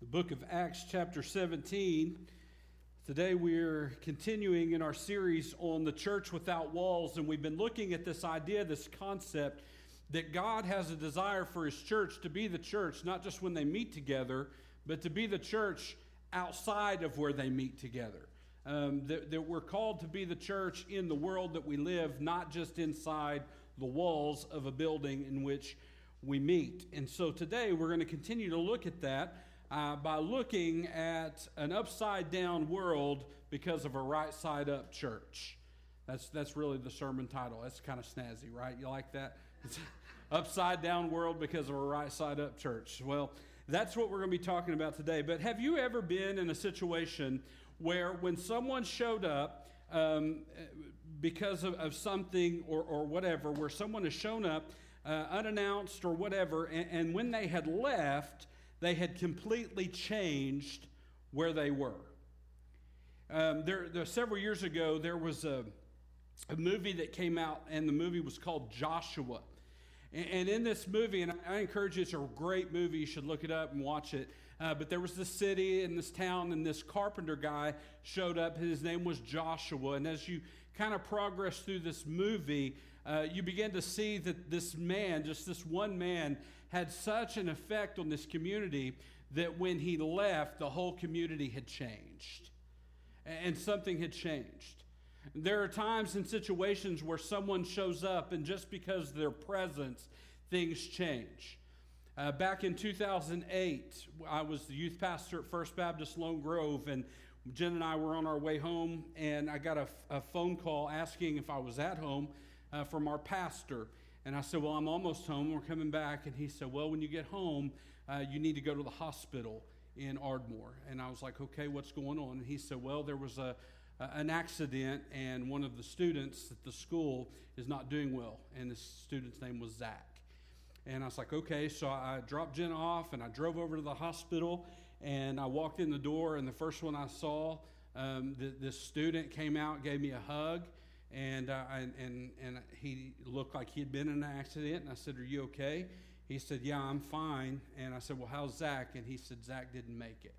the book of Acts, chapter 17. Today we're continuing in our series on the church without walls, and we've been looking at this idea, this concept that God has a desire for His church to be the church, not just when they meet together, but to be the church outside of where they meet together. Um, that, that we're called to be the church in the world that we live, not just inside the walls of a building in which we meet. And so today we're going to continue to look at that uh, by looking at an upside down world because of a right side up church. That's, that's really the sermon title. That's kind of snazzy, right? You like that? upside down world because of a right side up church. Well, that's what we're going to be talking about today. But have you ever been in a situation where when someone showed up, um, because of, of something or, or whatever, where someone has shown up uh, unannounced or whatever, and, and when they had left, they had completely changed where they were. Um, there, there, several years ago, there was a, a movie that came out, and the movie was called Joshua. And, and in this movie, and I, I, encourage you, it's a great movie. You should look it up and watch it. Uh, but there was this city and this town, and this carpenter guy showed up. His name was Joshua. And as you kind of progress through this movie, uh, you begin to see that this man, just this one man, had such an effect on this community that when he left, the whole community had changed. And something had changed. There are times and situations where someone shows up, and just because their presence, things change. Uh, back in 2008, I was the youth pastor at First Baptist Lone Grove, and Jen and I were on our way home, and I got a, a phone call asking if I was at home uh, from our pastor. And I said, Well, I'm almost home. We're coming back. And he said, Well, when you get home, uh, you need to go to the hospital in Ardmore. And I was like, Okay, what's going on? And he said, Well, there was a, an accident, and one of the students at the school is not doing well. And the student's name was Zach. And I was like, okay. So I dropped Jen off and I drove over to the hospital and I walked in the door. And the first one I saw, um, the, this student came out, gave me a hug and, uh, and, and, and he looked like he had been in an accident. And I said, Are you okay? He said, Yeah, I'm fine. And I said, Well, how's Zach? And he said, Zach didn't make it.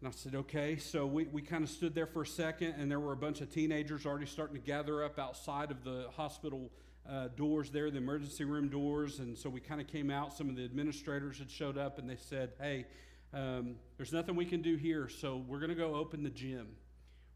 And I said, Okay. So we, we kind of stood there for a second, and there were a bunch of teenagers already starting to gather up outside of the hospital uh, doors there, the emergency room doors. And so we kind of came out. Some of the administrators had showed up, and they said, Hey, um, there's nothing we can do here, so we're going to go open the gym.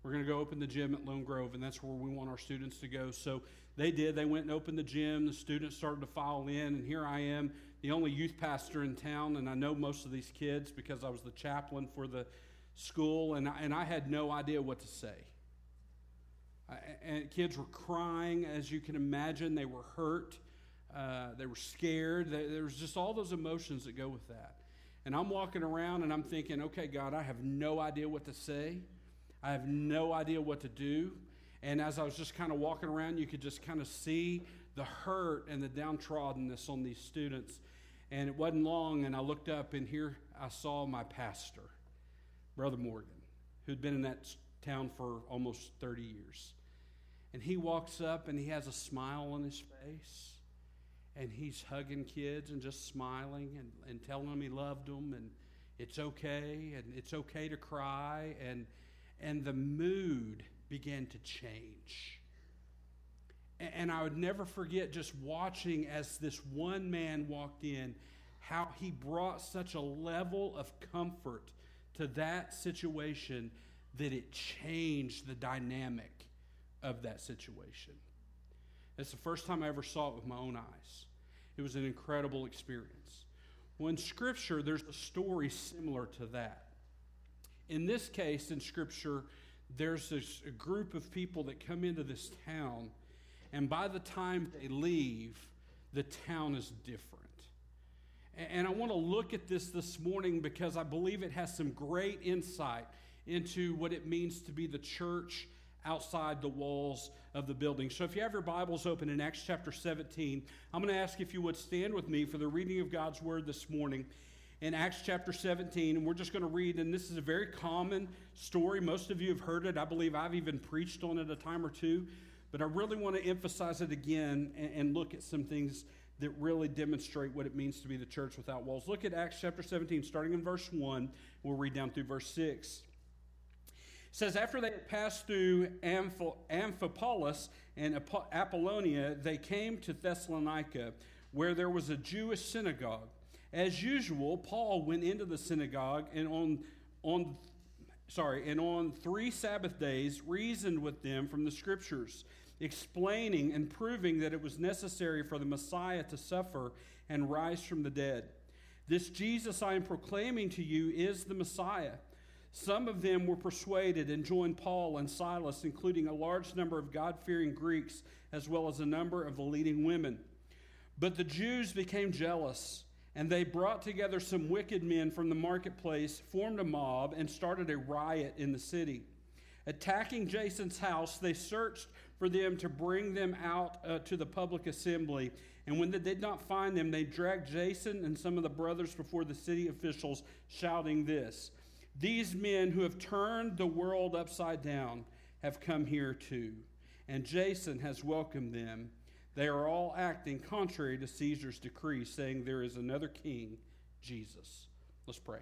We're going to go open the gym at Lone Grove, and that's where we want our students to go. So they did. They went and opened the gym. The students started to file in, and here I am, the only youth pastor in town, and I know most of these kids because I was the chaplain for the school, and I, and I had no idea what to say. I, and kids were crying, as you can imagine. They were hurt. Uh, they were scared. There was just all those emotions that go with that. And I'm walking around and I'm thinking, okay, God, I have no idea what to say. I have no idea what to do. And as I was just kind of walking around, you could just kind of see the hurt and the downtroddenness on these students. And it wasn't long, and I looked up, and here I saw my pastor, Brother Morgan, who'd been in that town for almost 30 years. And he walks up, and he has a smile on his face, and he's hugging kids and just smiling and, and telling them he loved them, and it's okay, and it's okay to cry. And and the mood began to change. And I would never forget just watching as this one man walked in, how he brought such a level of comfort to that situation that it changed the dynamic of that situation. It's the first time I ever saw it with my own eyes. It was an incredible experience. Well, in Scripture, there's a story similar to that. In this case, in Scripture, there's this a group of people that come into this town, and by the time they leave, the town is different. And I want to look at this this morning because I believe it has some great insight into what it means to be the church outside the walls of the building. So if you have your Bibles open in Acts chapter 17, I'm going to ask if you would stand with me for the reading of God's word this morning in Acts chapter 17, and we're just going to read, and this is a very common story. Most of you have heard it. I believe I've even preached on it a time or two, but I really want to emphasize it again and, and look at some things that really demonstrate what it means to be the church without walls. Look at Acts chapter 17, starting in verse 1. We'll read down through verse 6. It says, After they had passed through Amphipolis and Apollonia, they came to Thessalonica, where there was a Jewish synagogue. As usual, Paul went into the synagogue and on, on sorry, and on three Sabbath days reasoned with them from the scriptures, explaining and proving that it was necessary for the Messiah to suffer and rise from the dead. This Jesus I am proclaiming to you is the Messiah. Some of them were persuaded and joined Paul and Silas, including a large number of God fearing Greeks, as well as a number of the leading women. But the Jews became jealous, and they brought together some wicked men from the marketplace, formed a mob, and started a riot in the city. Attacking Jason's house, they searched for them to bring them out uh, to the public assembly. And when they did not find them, they dragged Jason and some of the brothers before the city officials, shouting this these men who have turned the world upside down have come here too, and Jason has welcomed them. They are all acting contrary to Caesar's decree, saying there is another king, Jesus. Let's pray.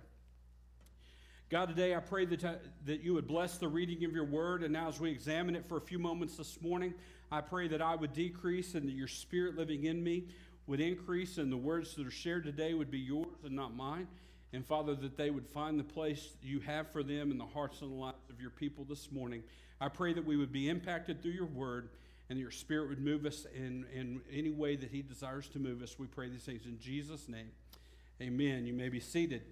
God, today I pray that, uh, that you would bless the reading of your word. And now, as we examine it for a few moments this morning, I pray that I would decrease and that your spirit living in me would increase, and the words that are shared today would be yours and not mine. And Father, that they would find the place you have for them in the hearts and the lives of your people this morning. I pray that we would be impacted through your word and your spirit would move us in, in any way that he desires to move us. We pray these things in Jesus' name. Amen. You may be seated.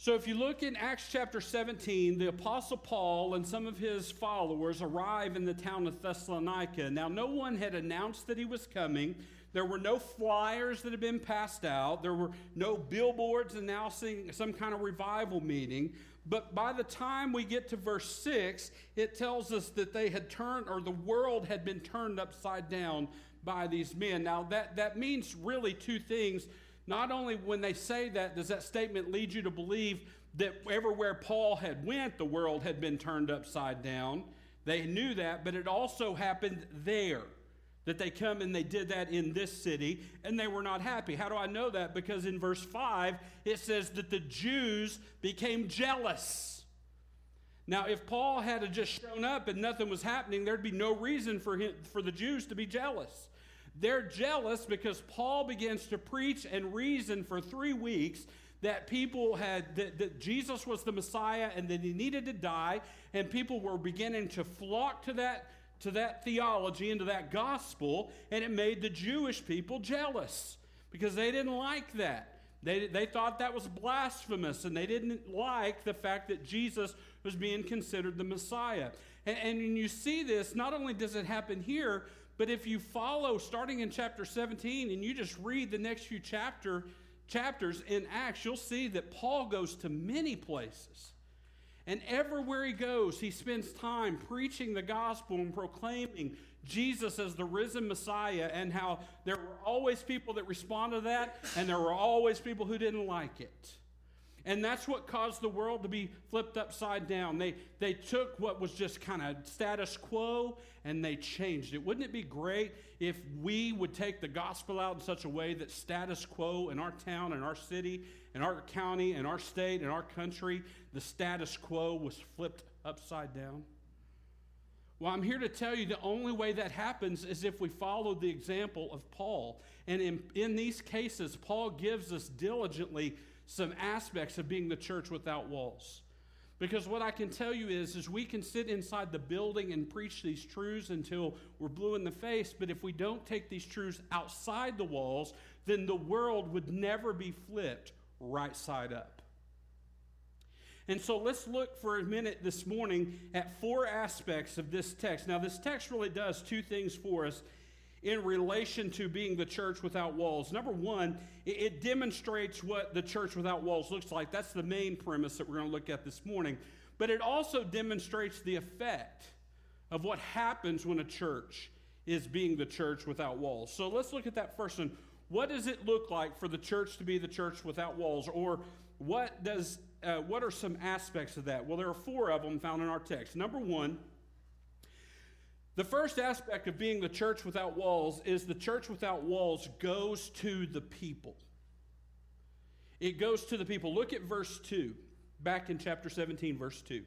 So, if you look in Acts chapter 17, the Apostle Paul and some of his followers arrive in the town of Thessalonica. Now, no one had announced that he was coming. There were no flyers that had been passed out. There were no billboards announcing some kind of revival meeting. But by the time we get to verse 6, it tells us that they had turned, or the world had been turned upside down by these men. Now, that, that means really two things. Not only when they say that, does that statement lead you to believe that everywhere Paul had went, the world had been turned upside down. They knew that, but it also happened there that they come and they did that in this city and they were not happy. How do I know that? Because in verse 5 it says that the Jews became jealous. Now, if Paul had just shown up and nothing was happening, there'd be no reason for, him, for the Jews to be jealous. They're jealous because Paul begins to preach and reason for three weeks that people had, that, that Jesus was the Messiah and that he needed to die, and people were beginning to flock to that to that theology and to that gospel, and it made the Jewish people jealous because they didn't like that. They, they thought that was blasphemous, and they didn't like the fact that Jesus was being considered the Messiah. And, and you see this, not only does it happen here, but if you follow starting in chapter 17 and you just read the next few chapter, chapters in Acts, you'll see that Paul goes to many places. And everywhere he goes, he spends time preaching the gospel and proclaiming Jesus as the risen Messiah, and how there were always people that responded to that, and there were always people who didn't like it. And that's what caused the world to be flipped upside down. They, they took what was just kind of status quo and they changed it. Wouldn't it be great if we would take the gospel out in such a way that status quo in our town, in our city, in our county, in our state, in our country, the status quo was flipped upside down? Well, I'm here to tell you the only way that happens is if we follow the example of Paul. And in, in these cases, Paul gives us diligently some aspects of being the church without walls. Because what I can tell you is, is we can sit inside the building and preach these truths until we're blue in the face, but if we don't take these truths outside the walls, then the world would never be flipped right side up. And so let's look for a minute this morning at four aspects of this text. Now, this text really does two things for us in relation to being the church without walls. Number one, it, demonstrates what the church without walls looks like. That's the main premise that we're going to look at this morning. But it also demonstrates the effect of what happens when a church is being the church without walls. So let's look at that first one. What does it look like for the church to be the church without walls? Or what does uh, what are some aspects of that? Well, there are four of them found in our text. Number one, The first aspect of being the church without walls is the church without walls goes to the people. It goes to the people. Look at verse 2, back in chapter 17, verse 2.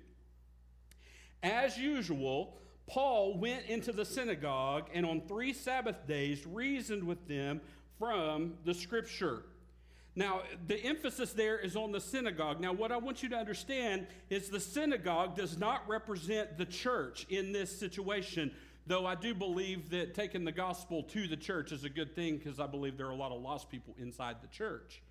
As usual, Paul went into the synagogue and on three Sabbath days reasoned with them from the scripture. Now, the emphasis there is on the synagogue. Now, what I want you to understand is the synagogue does not represent the church in this situation, though I do believe that taking the gospel to the church is a good thing because I believe there are a lot of lost people inside the church.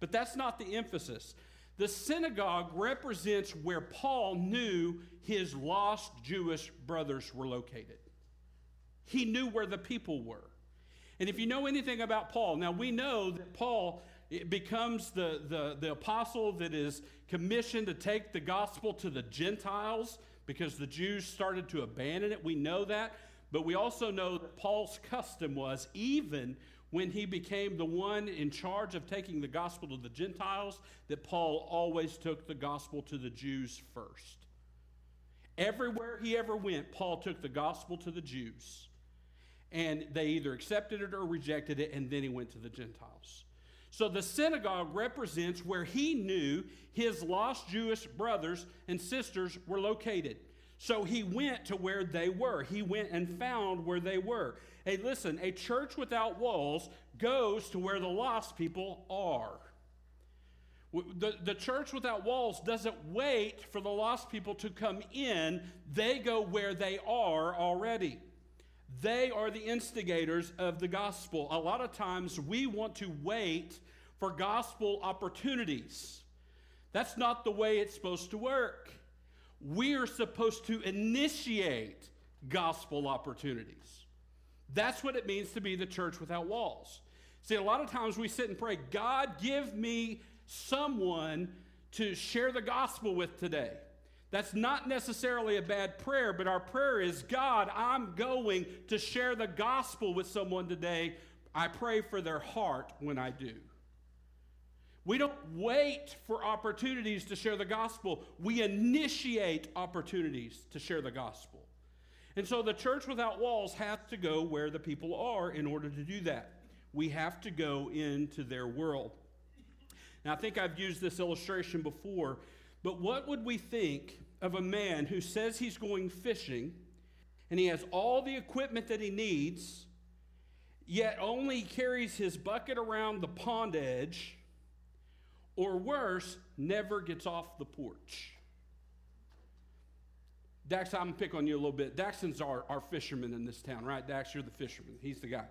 But that's not the emphasis. The synagogue represents where Paul knew his lost Jewish brothers were located. He knew where the people were. And if you know anything about Paul, now we know that Paul it becomes the, the, the apostle that is commissioned to take the gospel to the Gentiles because the Jews started to abandon it. We know that. But we also know that Paul's custom was, even when he became the one in charge of taking the gospel to the Gentiles, that Paul always took the gospel to the Jews first. Everywhere he ever went, Paul took the gospel to the Jews. And they either accepted it or rejected it, and then he went to the Gentiles. So the synagogue represents where he knew his lost Jewish brothers and sisters were located. So he went to where they were. He went and found where they were. Hey, listen, a church without walls goes to where the lost people are. The, the church without walls doesn't wait for the lost people to come in, they go where they are already. They are the instigators of the gospel. A lot of times we want to wait for gospel opportunities. That's not the way it's supposed to work. We are supposed to initiate gospel opportunities. That's what it means to be the church without walls. See, a lot of times we sit and pray, God, give me someone to share the gospel with today. That's not necessarily a bad prayer, but our prayer is God, I'm going to share the gospel with someone today. I pray for their heart when I do. We don't wait for opportunities to share the gospel, we initiate opportunities to share the gospel. And so the church without walls has to go where the people are in order to do that. We have to go into their world. Now, I think I've used this illustration before but what would we think of a man who says he's going fishing and he has all the equipment that he needs, yet only carries his bucket around the pond edge, or worse, never gets off the porch? Dax, I'm pick on you a little bit. Daxton's our, our fisherman in this town, right? Dax, you're the fisherman. He's the guy.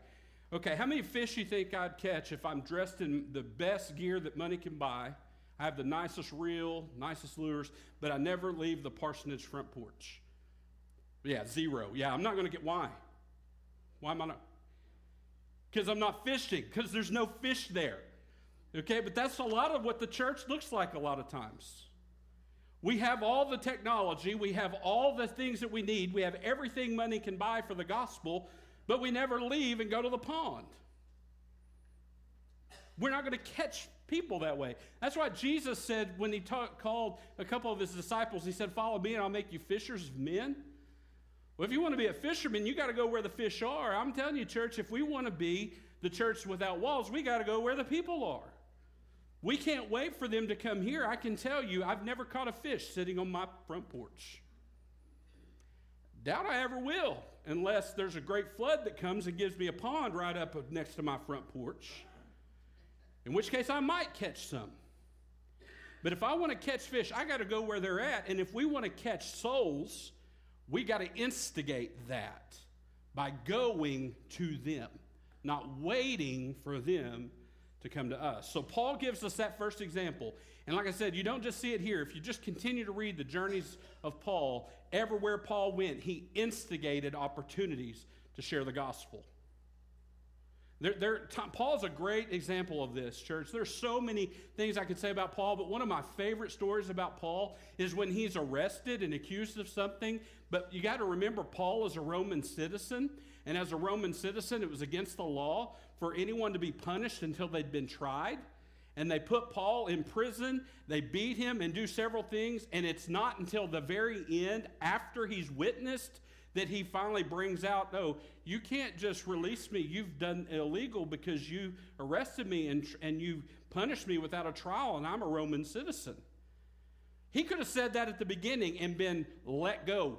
Okay, how many fish you think I'd catch if I'm dressed in the best gear that money can buy? I have the nicest reel, nicest lures, but I never leave the parsonage front porch. Yeah, zero. Yeah, I'm not going to get why. Why am I not? Because I'm not fishing, because there's no fish there. Okay, but that's a lot of what the church looks like a lot of times. We have all the technology, we have all the things that we need, we have everything money can buy for the gospel, but we never leave and go to the pond. We're not going to catch people that way. That's why Jesus said when he called a couple of his disciples, he said, Follow me and I'll make you fishers of men. Well, if you want to be a fisherman, you got to go where the fish are. I'm telling you, church, if we want to be the church without walls, we got to go where the people are. We can't wait for them to come here. I can tell you, I've never caught a fish sitting on my front porch. Doubt I ever will, unless there's a great flood that comes and gives me a pond right up next to my front porch in which case I might catch some. But if I want to catch fish, I got to go where they're at. And if we want to catch souls, we got to instigate that by going to them, not waiting for them to come to us. So Paul gives us that first example. And like I said, you don't just see it here. If you just continue to read the journeys of Paul, everywhere Paul went, he instigated opportunities to share the gospel. Paul's a great example of this, church. There's so many things I could say about Paul, but one of my favorite stories about Paul is when he's arrested and accused of something. But you got to remember, Paul is a Roman citizen, and as a Roman citizen, it was against the law for anyone to be punished until they'd been tried. And they put Paul in prison, they beat him and do several things, and it's not until the very end, after he's witnessed that he finally brings out no, you can't just release me. You've done illegal because you arrested me and, and you punished me without a trial, and I'm a Roman citizen. He could have said that at the beginning and been let go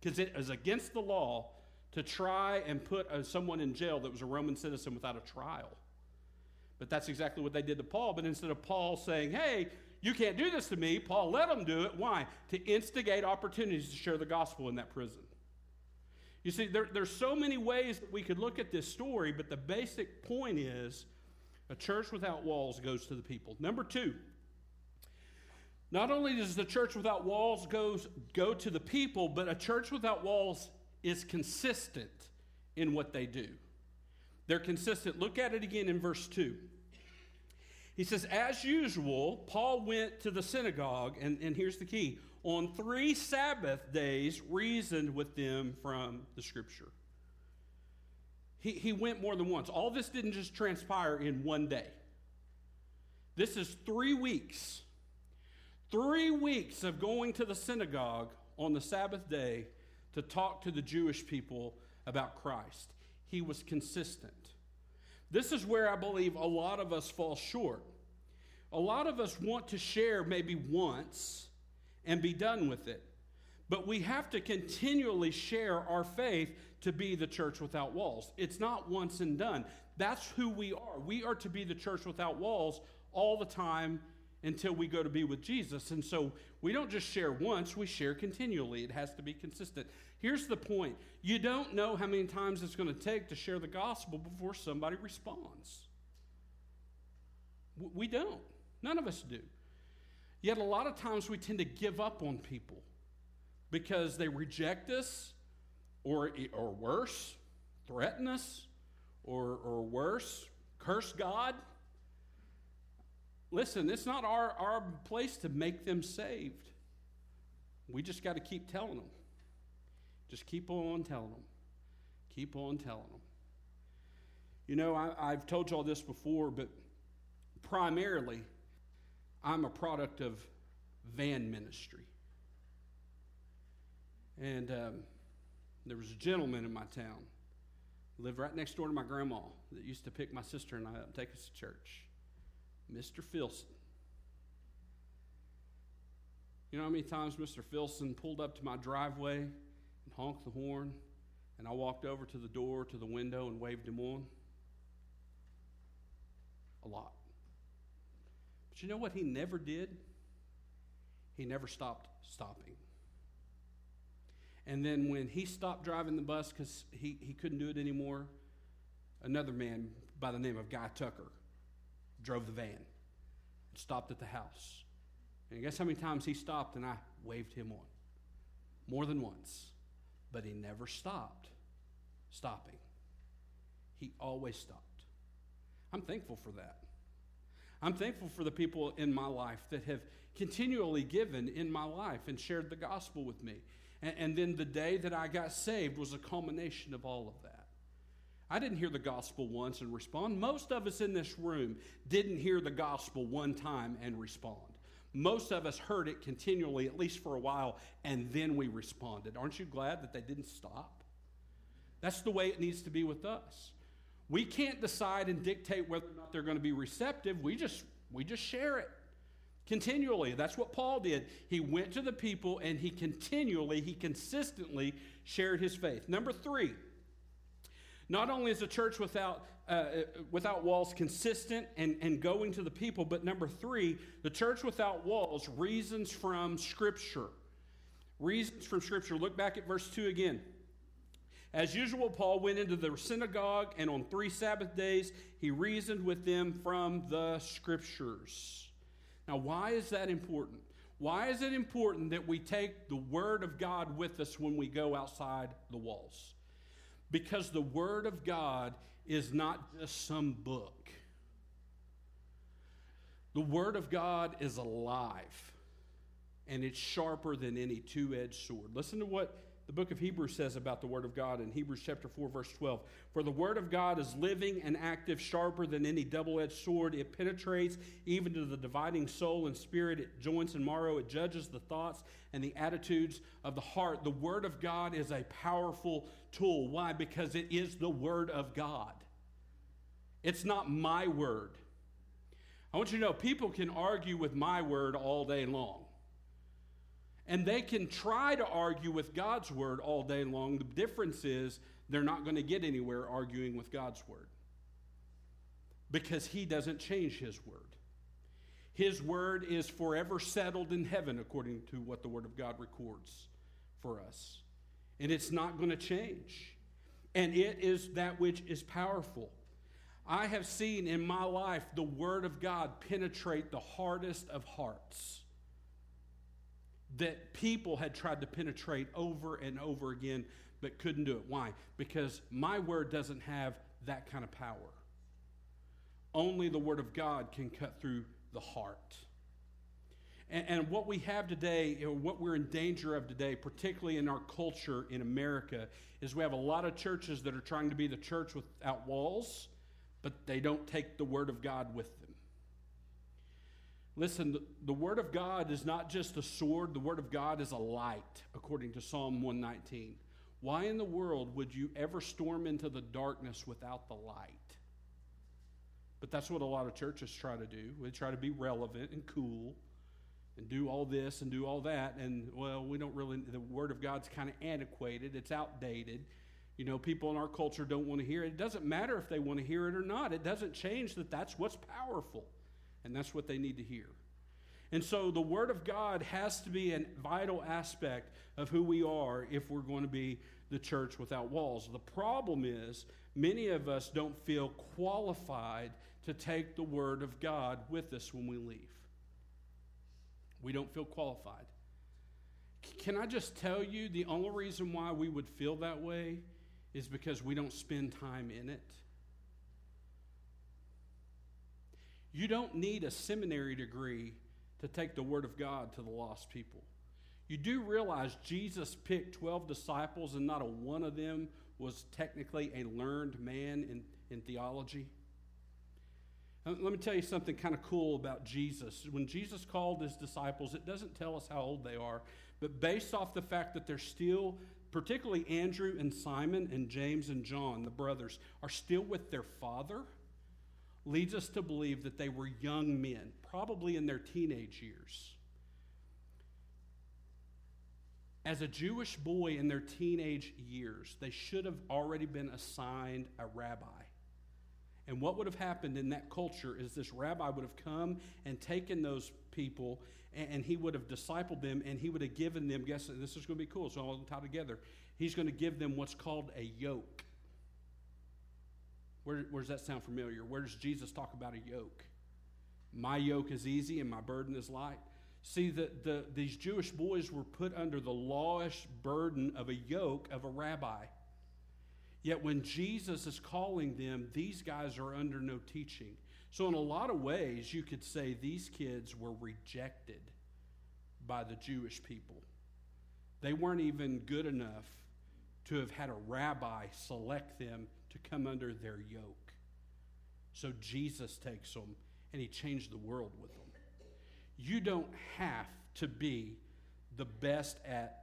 because it was against the law to try and put uh, someone in jail that was a Roman citizen without a trial. But that's exactly what they did to Paul. But instead of Paul saying, hey, you can't do this to me, Paul let them do it. Why? To instigate opportunities to share the gospel in that prison. You see, there, there's so many ways that we could look at this story, but the basic point is a church without walls goes to the people. Number two, not only does the church without walls goes, go to the people, but a church without walls is consistent in what they do. They're consistent. Look at it again in verse 2. He says, As usual, Paul went to the synagogue, and, and here's the key on three Sabbath days, reasoned with them from the scripture. He, he went more than once. All this didn't just transpire in one day. This is three weeks. Three weeks of going to the synagogue on the Sabbath day to talk to the Jewish people about Christ. He was consistent. This is where I believe a lot of us fall short. A lot of us want to share maybe once and be done with it. But we have to continually share our faith to be the church without walls. It's not once and done. That's who we are. We are to be the church without walls all the time until we go to be with Jesus. And so we don't just share once, we share continually. It has to be consistent. Here's the point you don't know how many times it's going to take to share the gospel before somebody responds. We don't. None of us do. Yet a lot of times we tend to give up on people because they reject us or, or worse, threaten us or, or worse, curse God. Listen, it's not our, our place to make them saved. We just got to keep telling them. Just keep on telling them. Keep on telling them. You know, I, have told you all this before, but primarily, I'm a product of van ministry. And um, there was a gentleman in my town, lived right next door to my grandma, that used to pick my sister and I up and take us to church. Mr. Filson. You know how many times Mr. Filson pulled up to my driveway and honked the horn, and I walked over to the door, to the window, and waved him on? A lot. You know what he never did? He never stopped stopping. And then when he stopped driving the bus because he, he couldn't do it anymore, another man by the name of Guy Tucker drove the van and stopped at the house. And guess how many times he stopped and I waved him on? More than once. But he never stopped stopping. He always stopped. I'm thankful for that. I'm thankful for the people in my life that have continually given in my life and shared the gospel with me. And, and, then the day that I got saved was a culmination of all of that. I didn't hear the gospel once and respond. Most of us in this room didn't hear the gospel one time and respond. Most of us heard it continually, at least for a while, and then we responded. Aren't you glad that they didn't stop? That's the way it needs to be with us. We can't decide and dictate whether or not they're going to be receptive. We just we just share it continually. That's what Paul did. He went to the people and he continually, he consistently shared his faith. Number 3, not only is a church without, uh, uh, without walls consistent and, and going to the people, but number three, the church without walls reasons from Scripture. Reasons from Scripture. Look back at verse 2 again. As usual, Paul went into the synagogue, and on three Sabbath days, he reasoned with them from the Scriptures. Now, why is that important? Why is it important that we take the Word of God with us when we go outside the walls? Because the Word of God is not just some book, the Word of God is alive and it's sharper than any two edged sword. Listen to what the book of Hebrews says about the Word of God in Hebrews chapter 4, verse 12. For the Word of God is living and active, sharper than any double edged sword. It penetrates even to the dividing soul and spirit, it joints and marrow, it judges the thoughts and the attitudes of the heart. The Word of God is a powerful tool. Why? Because it is the Word of God. It's not my word. I want you to know people can argue with my word all day long. And they can try to argue with God's word all day long. The difference is they're not going to get anywhere arguing with God's word because He doesn't change His word. His word is forever settled in heaven, according to what the Word of God records for us. And it's not going to change. And it is that which is powerful. I have seen in my life the Word of God penetrate the hardest of hearts that people had tried to penetrate over and over again but couldn't do it. Why? Because my word doesn't have that kind of power. Only the word of God can cut through the heart. And, and what we have today, know, what we're in danger of today, particularly in our culture in America, is we have a lot of churches that are trying to be the church without walls, but they don't take the word of God with them. Listen, the, Word of God is not just a sword, the Word of God is a light, according to Psalm 119. Why in the world would you ever storm into the darkness without the light? But that's what a lot of churches try to do. They try to be relevant and cool and do all this and do all that. And, well, we don't really, the Word of God's kind of antiquated, it's outdated. You know, people in our culture don't want to hear it. It doesn't matter if they want to hear it or not, it doesn't change that that's what's powerful. And that's what they need to hear. And so the Word of God has to be a vital aspect of who we are if we're going to be the church without walls. The problem is, many of us don't feel qualified to take the Word of God with us when we leave. We don't feel qualified. Can I just tell you the only reason why we would feel that way is because we don't spend time in it? You don't need a seminary degree to take the Word of God to the lost people. You do realize Jesus picked 12 disciples, and not a one of them was technically a learned man in, in theology. Let me tell you something kind of cool about Jesus. When Jesus called his disciples, it doesn't tell us how old they are, but based off the fact that they're still, particularly Andrew and Simon and James and John, the brothers, are still with their father leads us to believe that they were young men, probably in their teenage years. As a Jewish boy in their teenage years, they should have already been assigned a rabbi. And what would have happened in that culture is this rabbi would have come and taken those people and he would have discipled them and he would have given them, guess this is going to be cool, so all tied together. He's going to give them what's called a yoke. Where, where does that sound familiar? Where does Jesus talk about a yoke? My yoke is easy and my burden is light. See, the, the, these Jewish boys were put under the lawish burden of a yoke of a rabbi. Yet when Jesus is calling them, these guys are under no teaching. So, in a lot of ways, you could say these kids were rejected by the Jewish people. They weren't even good enough to have had a rabbi select them to come under their yoke. So Jesus takes them and he changed the world with them. You don't have to be the best at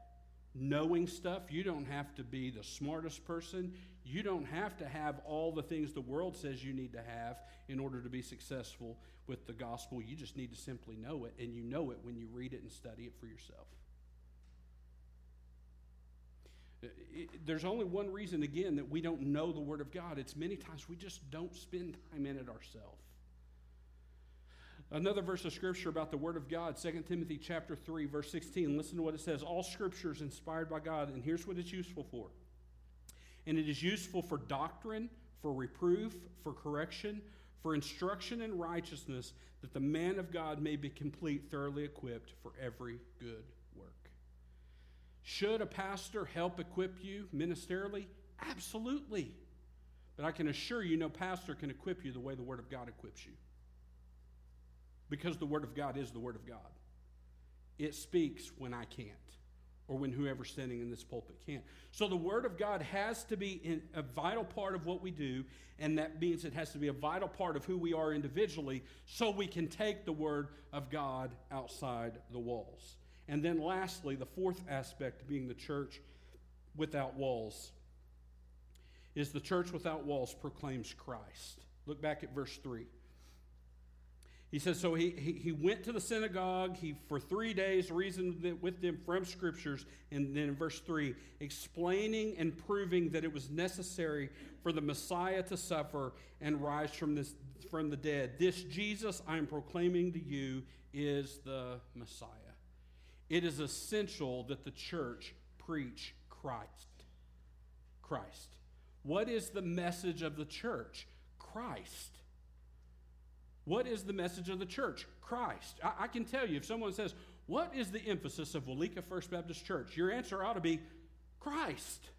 knowing stuff. You don't have to be the smartest person. You don't have to have all the things the world says you need to have in order to be successful with the gospel. You just need to simply know it, and you know it when you read it and study it for yourself. There's only one reason, again, that we don't know the Word of God. It's many times we just don't spend time in it ourselves. Another verse of scripture about the Word of God, 2 Timothy chapter 3, verse 16. Listen to what it says. All scripture is inspired by God, and here's what it's useful for. And it is useful for doctrine, for reproof, for correction, for instruction in righteousness, that the man of God may be complete, thoroughly equipped for every good should a pastor help equip you ministerially? Absolutely. But I can assure you, no pastor can equip you the way the Word of God equips you. Because the Word of God is the Word of God. It speaks when I can't. or when whoever's standing in this pulpit can't. So the Word of God has to be a vital part of what we do, and that means it has to be a vital part of who we are individually so we can take the Word of God outside the walls. And then lastly, the fourth aspect being the church without walls is the church without walls proclaims Christ. Look back at verse 3. He says, So he, he, went to the synagogue. He, for three days, reasoned with them from scriptures. And then in verse 3, explaining and proving that it was necessary for the Messiah to suffer and rise from, this, from the dead. This Jesus I am proclaiming to you is the Messiah. It is essential that the church preach Christ. Christ. What is the message of the church? Christ. What is the message of the church? Christ. I, I, can tell you, if someone says, What is the emphasis of Walika First Baptist Church? Your answer ought to be Christ.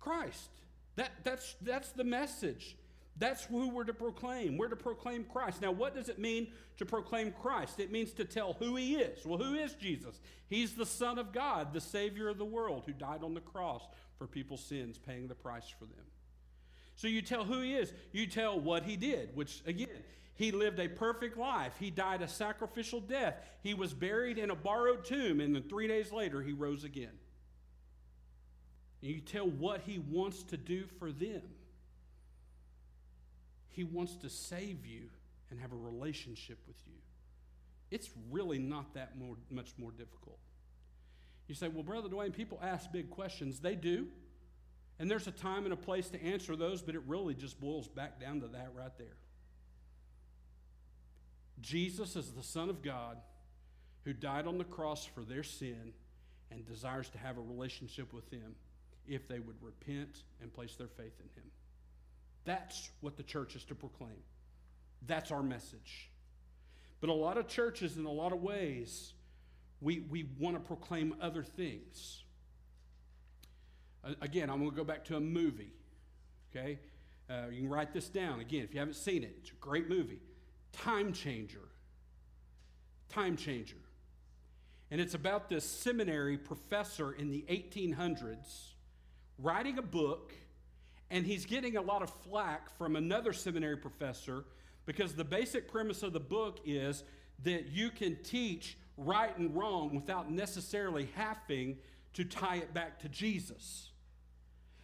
Christ. That, that's, that's the message. That's who we're to proclaim. We're to proclaim Christ. Now, what does it mean to proclaim Christ? It means to tell who he is. Well, who is Jesus? He's the Son of God, the Savior of the world, who died on the cross for people's sins, paying the price for them. So you tell who he is, you tell what he did, which again, he lived a perfect life. He died a sacrificial death. He was buried in a borrowed tomb, and then three days later, he rose again. And you tell what he wants to do for them. He wants to save you and have a relationship with you. It's really not that more, much more difficult. You say, well, Brother Dwayne, people ask big questions. They do. And there's a time and a place to answer those, but it really just boils back down to that right there. Jesus is the Son of God who died on the cross for their sin and desires to have a relationship with them if they would repent and place their faith in him. That's what the church is to proclaim. That's our message. But a lot of churches, in a lot of ways, we, we want to proclaim other things. Again, I'm going to go back to a movie. Okay? Uh, you can write this down. Again, if you haven't seen it, it's a great movie. Time Changer. Time Changer. And it's about this seminary professor in the 1800s writing a book, and he's getting a lot of flack from another seminary professor because the basic premise of the book is that you can teach right and wrong without necessarily having to tie it back to Jesus.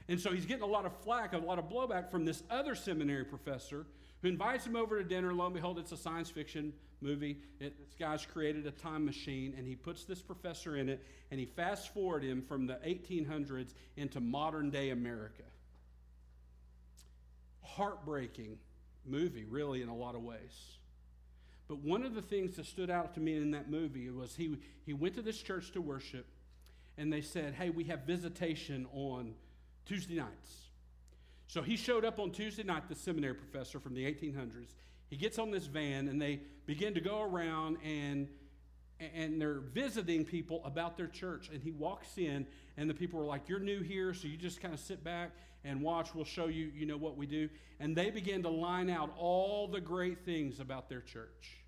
And so he's getting a lot of flack, a lot of blowback from this other seminary professor who invites him over to dinner. Lo and behold, it's a science fiction movie. It, this guy's created a time machine, and he puts this professor in it, and he fast forward him from the 1800s into modern day America. Heartbreaking movie, really, in a lot of ways. But one of the things that stood out to me in that movie was he, he went to this church to worship, and they said, Hey, we have visitation on Tuesday nights. So he showed up on Tuesday night, the seminary professor from the 1800s. He gets on this van and they begin to go around and and they're visiting people about their church. And he walks in, and the people were like, You're new here, so you just kind of sit back and watch. We'll show you, you know, what we do. And they begin to line out all the great things about their church.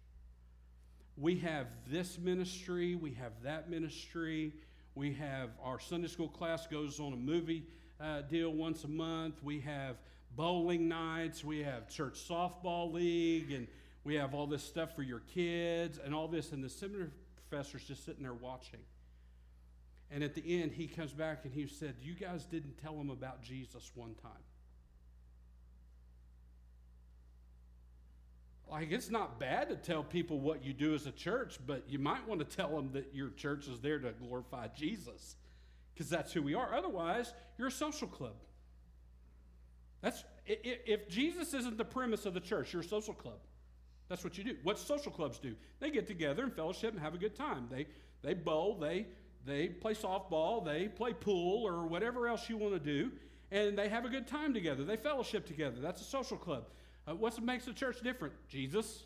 We have this ministry, we have that ministry, we have our Sunday school class goes on a movie uh, deal once a month. We have bowling nights. We have church softball league, and we have all this stuff for your kids and all this. And the seminary professor's just sitting there watching. And at the end, he comes back and he said, You guys didn't tell him about Jesus one time. Like, it's not bad to tell people what you do as a church, but you might want to tell them that your church is there to glorify Jesus because that's who we are. Otherwise, you're a social club. That's if Jesus isn't the premise of the church, you're a social club. That's what you do. What social clubs do? They get together and fellowship and have a good time. They they bowl, they they play softball, they play pool or whatever else you want to do, and they have a good time together. They fellowship together. That's a social club. Uh, what makes the church different? Jesus.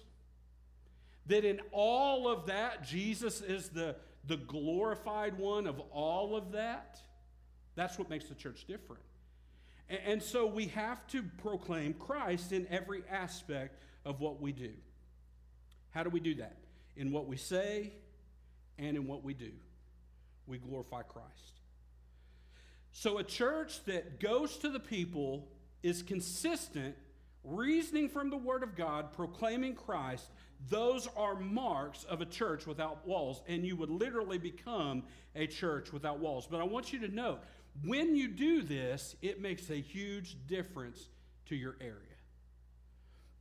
That in all of that, Jesus is the the glorified one of all of that, that's what makes the church different. And, and so we have to proclaim Christ in every aspect of what we do. How do we do that? In what we say and in what we do. We glorify Christ. So, a church that goes to the people, is consistent, reasoning from the Word of God, proclaiming Christ, those are marks of a church without walls, and you would literally become a church without walls. But I want you to note when you do this, it makes a huge difference to your area.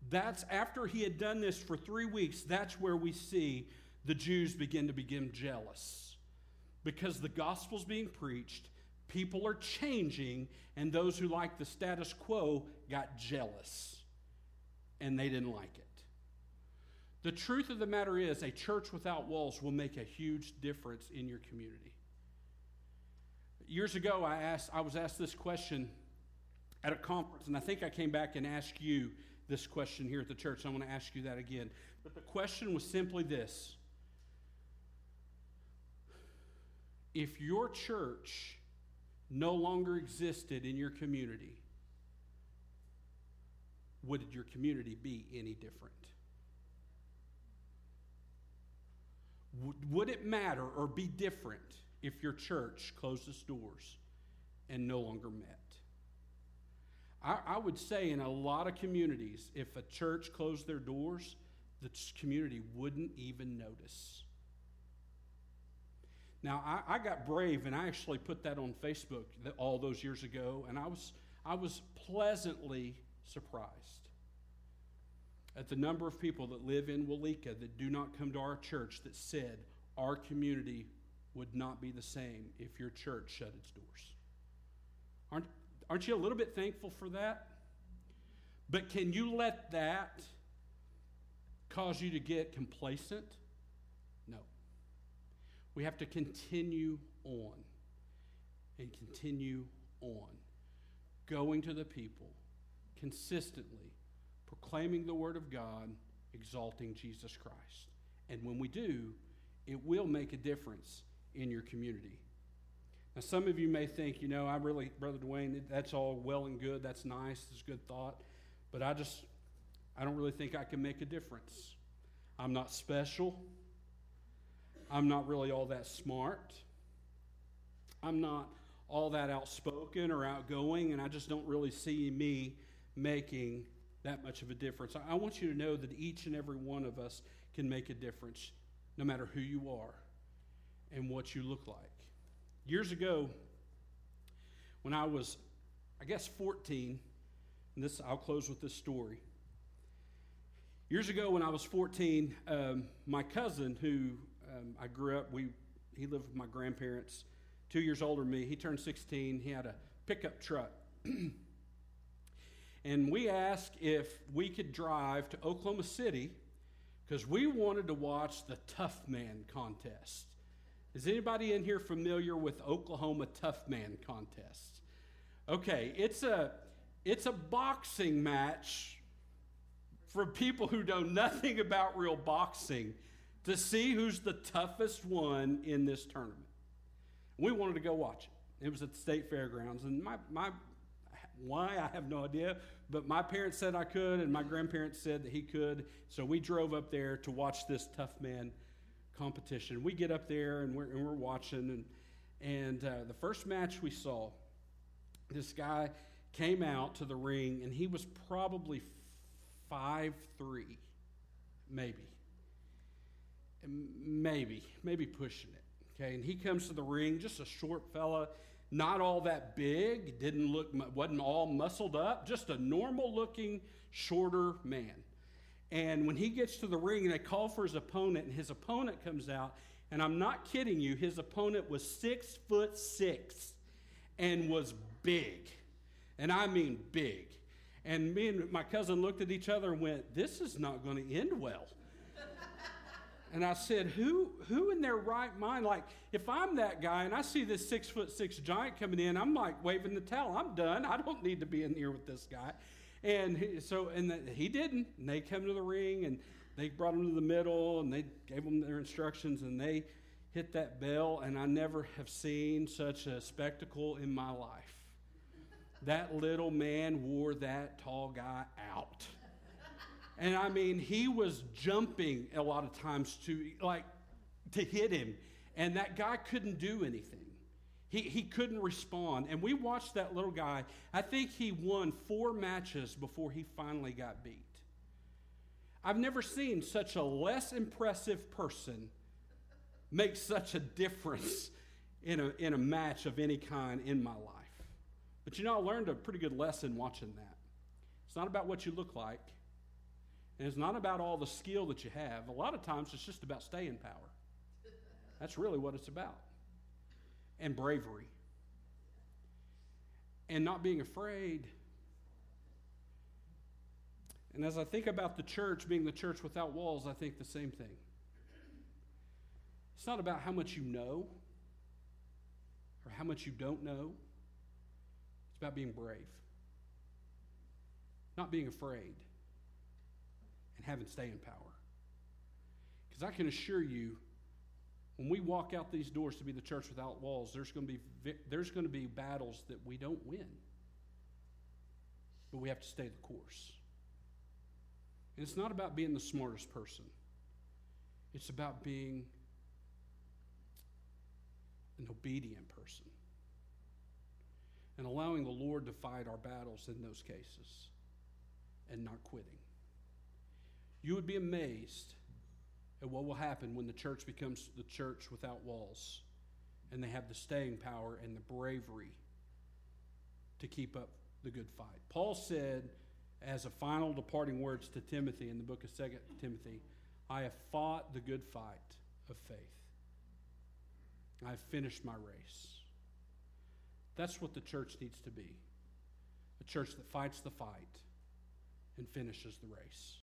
That's after he had done this for three weeks, that's where we see the Jews begin to become jealous because the gospel's being preached, people are changing, and those who like the status quo got jealous and they didn't like it. The truth of the matter is, a church without walls will make a huge difference in your community. Years ago, I, asked, I was asked this question at a conference, and I think I came back and asked you this question here at the church. I'm going to ask you that again. But the question was simply this If your church no longer existed in your community, would your community be any different? Would it matter or be different if your church closed its doors and no longer met? I, I, would say in a lot of communities, if a church closed their doors, the community wouldn't even notice. Now, I, I got brave and I actually put that on Facebook all those years ago, and I was, I was pleasantly surprised at the number of people that live in Walika that do not come to our church that said our community would not be the same if your church shut its doors. Aren't, aren't you a little bit thankful for that? But can you let that cause you to get complacent? We have to continue on and continue on, going to the people consistently proclaiming the Word of God, exalting Jesus Christ. And when we do, it will make a difference in your community. Now, some of you may think, you know, I really, Brother Dwayne, that's all well and good. That's nice. It's a good thought. But I just, I don't really think I can make a difference. I'm not special. I'm not really all that smart. I'm not all that outspoken or outgoing, and I just don't really see me making that much of a difference. I want you to know that each and every one of us can make a difference, no matter who you are and what you look like. Years ago, when I was, I guess, 14, and this I'll close with this story. Years ago, when I was 14, um, my cousin, who um, I grew up, we he lived with my grandparents, two years older than me. He turned 16. He had a pickup truck. and we asked if we could drive to Oklahoma City because we wanted to watch the Tough Man contest. Is anybody in here familiar with Oklahoma Tough Man contest? Okay, it's a it's a boxing match for people who know nothing about real boxing to see who's the toughest one in this tournament. We wanted to go watch it. It was at the state fairgrounds, and my, my why, I have no idea. But my parents said I could, and my grandparents said that he could. So we drove up there to watch this tough man competition. We get up there and we're, and we're watching. And, and uh, the first match we saw, this guy came out to the ring, and he was probably five three, maybe. Maybe, maybe pushing it. Okay, and he comes to the ring, just a short fella not all that big, didn't look, wasn't all muscled up, just a normal looking, shorter man. And when he gets to the ring, and they call for his opponent, and his opponent comes out. And I'm not kidding you, his opponent was six foot six and was big. And I mean big. And me and my cousin looked at each other and went, This is not going to end well. And I said, who, who in their right mind, like, if I'm that guy and I see this six foot six giant coming in, I'm like waving the towel. I'm done. I don't need to be in here with this guy. And he, so, and the, he didn't. And they come to the ring and they brought him to the middle and they gave him their instructions and they hit that bell. And I never have seen such a spectacle in my life. That little man wore that tall guy out. And I mean, he was jumping a lot of times to like to hit him. and that guy couldn't do anything. He, he couldn't respond. And we watched that little guy. I think he won four matches before he finally got beat. I've never seen such a less impressive person make such a difference in a, in a match of any kind in my life. But you know, I learned a pretty good lesson watching that. It's not about what you look like, and it's not about all the skill that you have. A lot of times it's just about staying power. That's really what it's about. And bravery. And not being afraid. And as I think about the church being the church without walls, I think the same thing. It's not about how much you know or how much you don't know. It's about being brave, not being afraid, and having staying power. Because I can assure you, when we walk out these doors to be the church without walls, there's going to be, there's going to be battles that we don't win. But we have to stay the course. And it's not about being the smartest person, it's about being an obedient person and allowing the Lord to fight our battles in those cases and not quitting. You would be amazed at what will happen when the church becomes the church without walls and they have the staying power and the bravery to keep up the good fight. Paul said, as a final departing words to Timothy in the book of 2 Timothy, I have fought the good fight of faith. I've finished my race. That's what the church needs to be a church that fights the fight and finishes the race.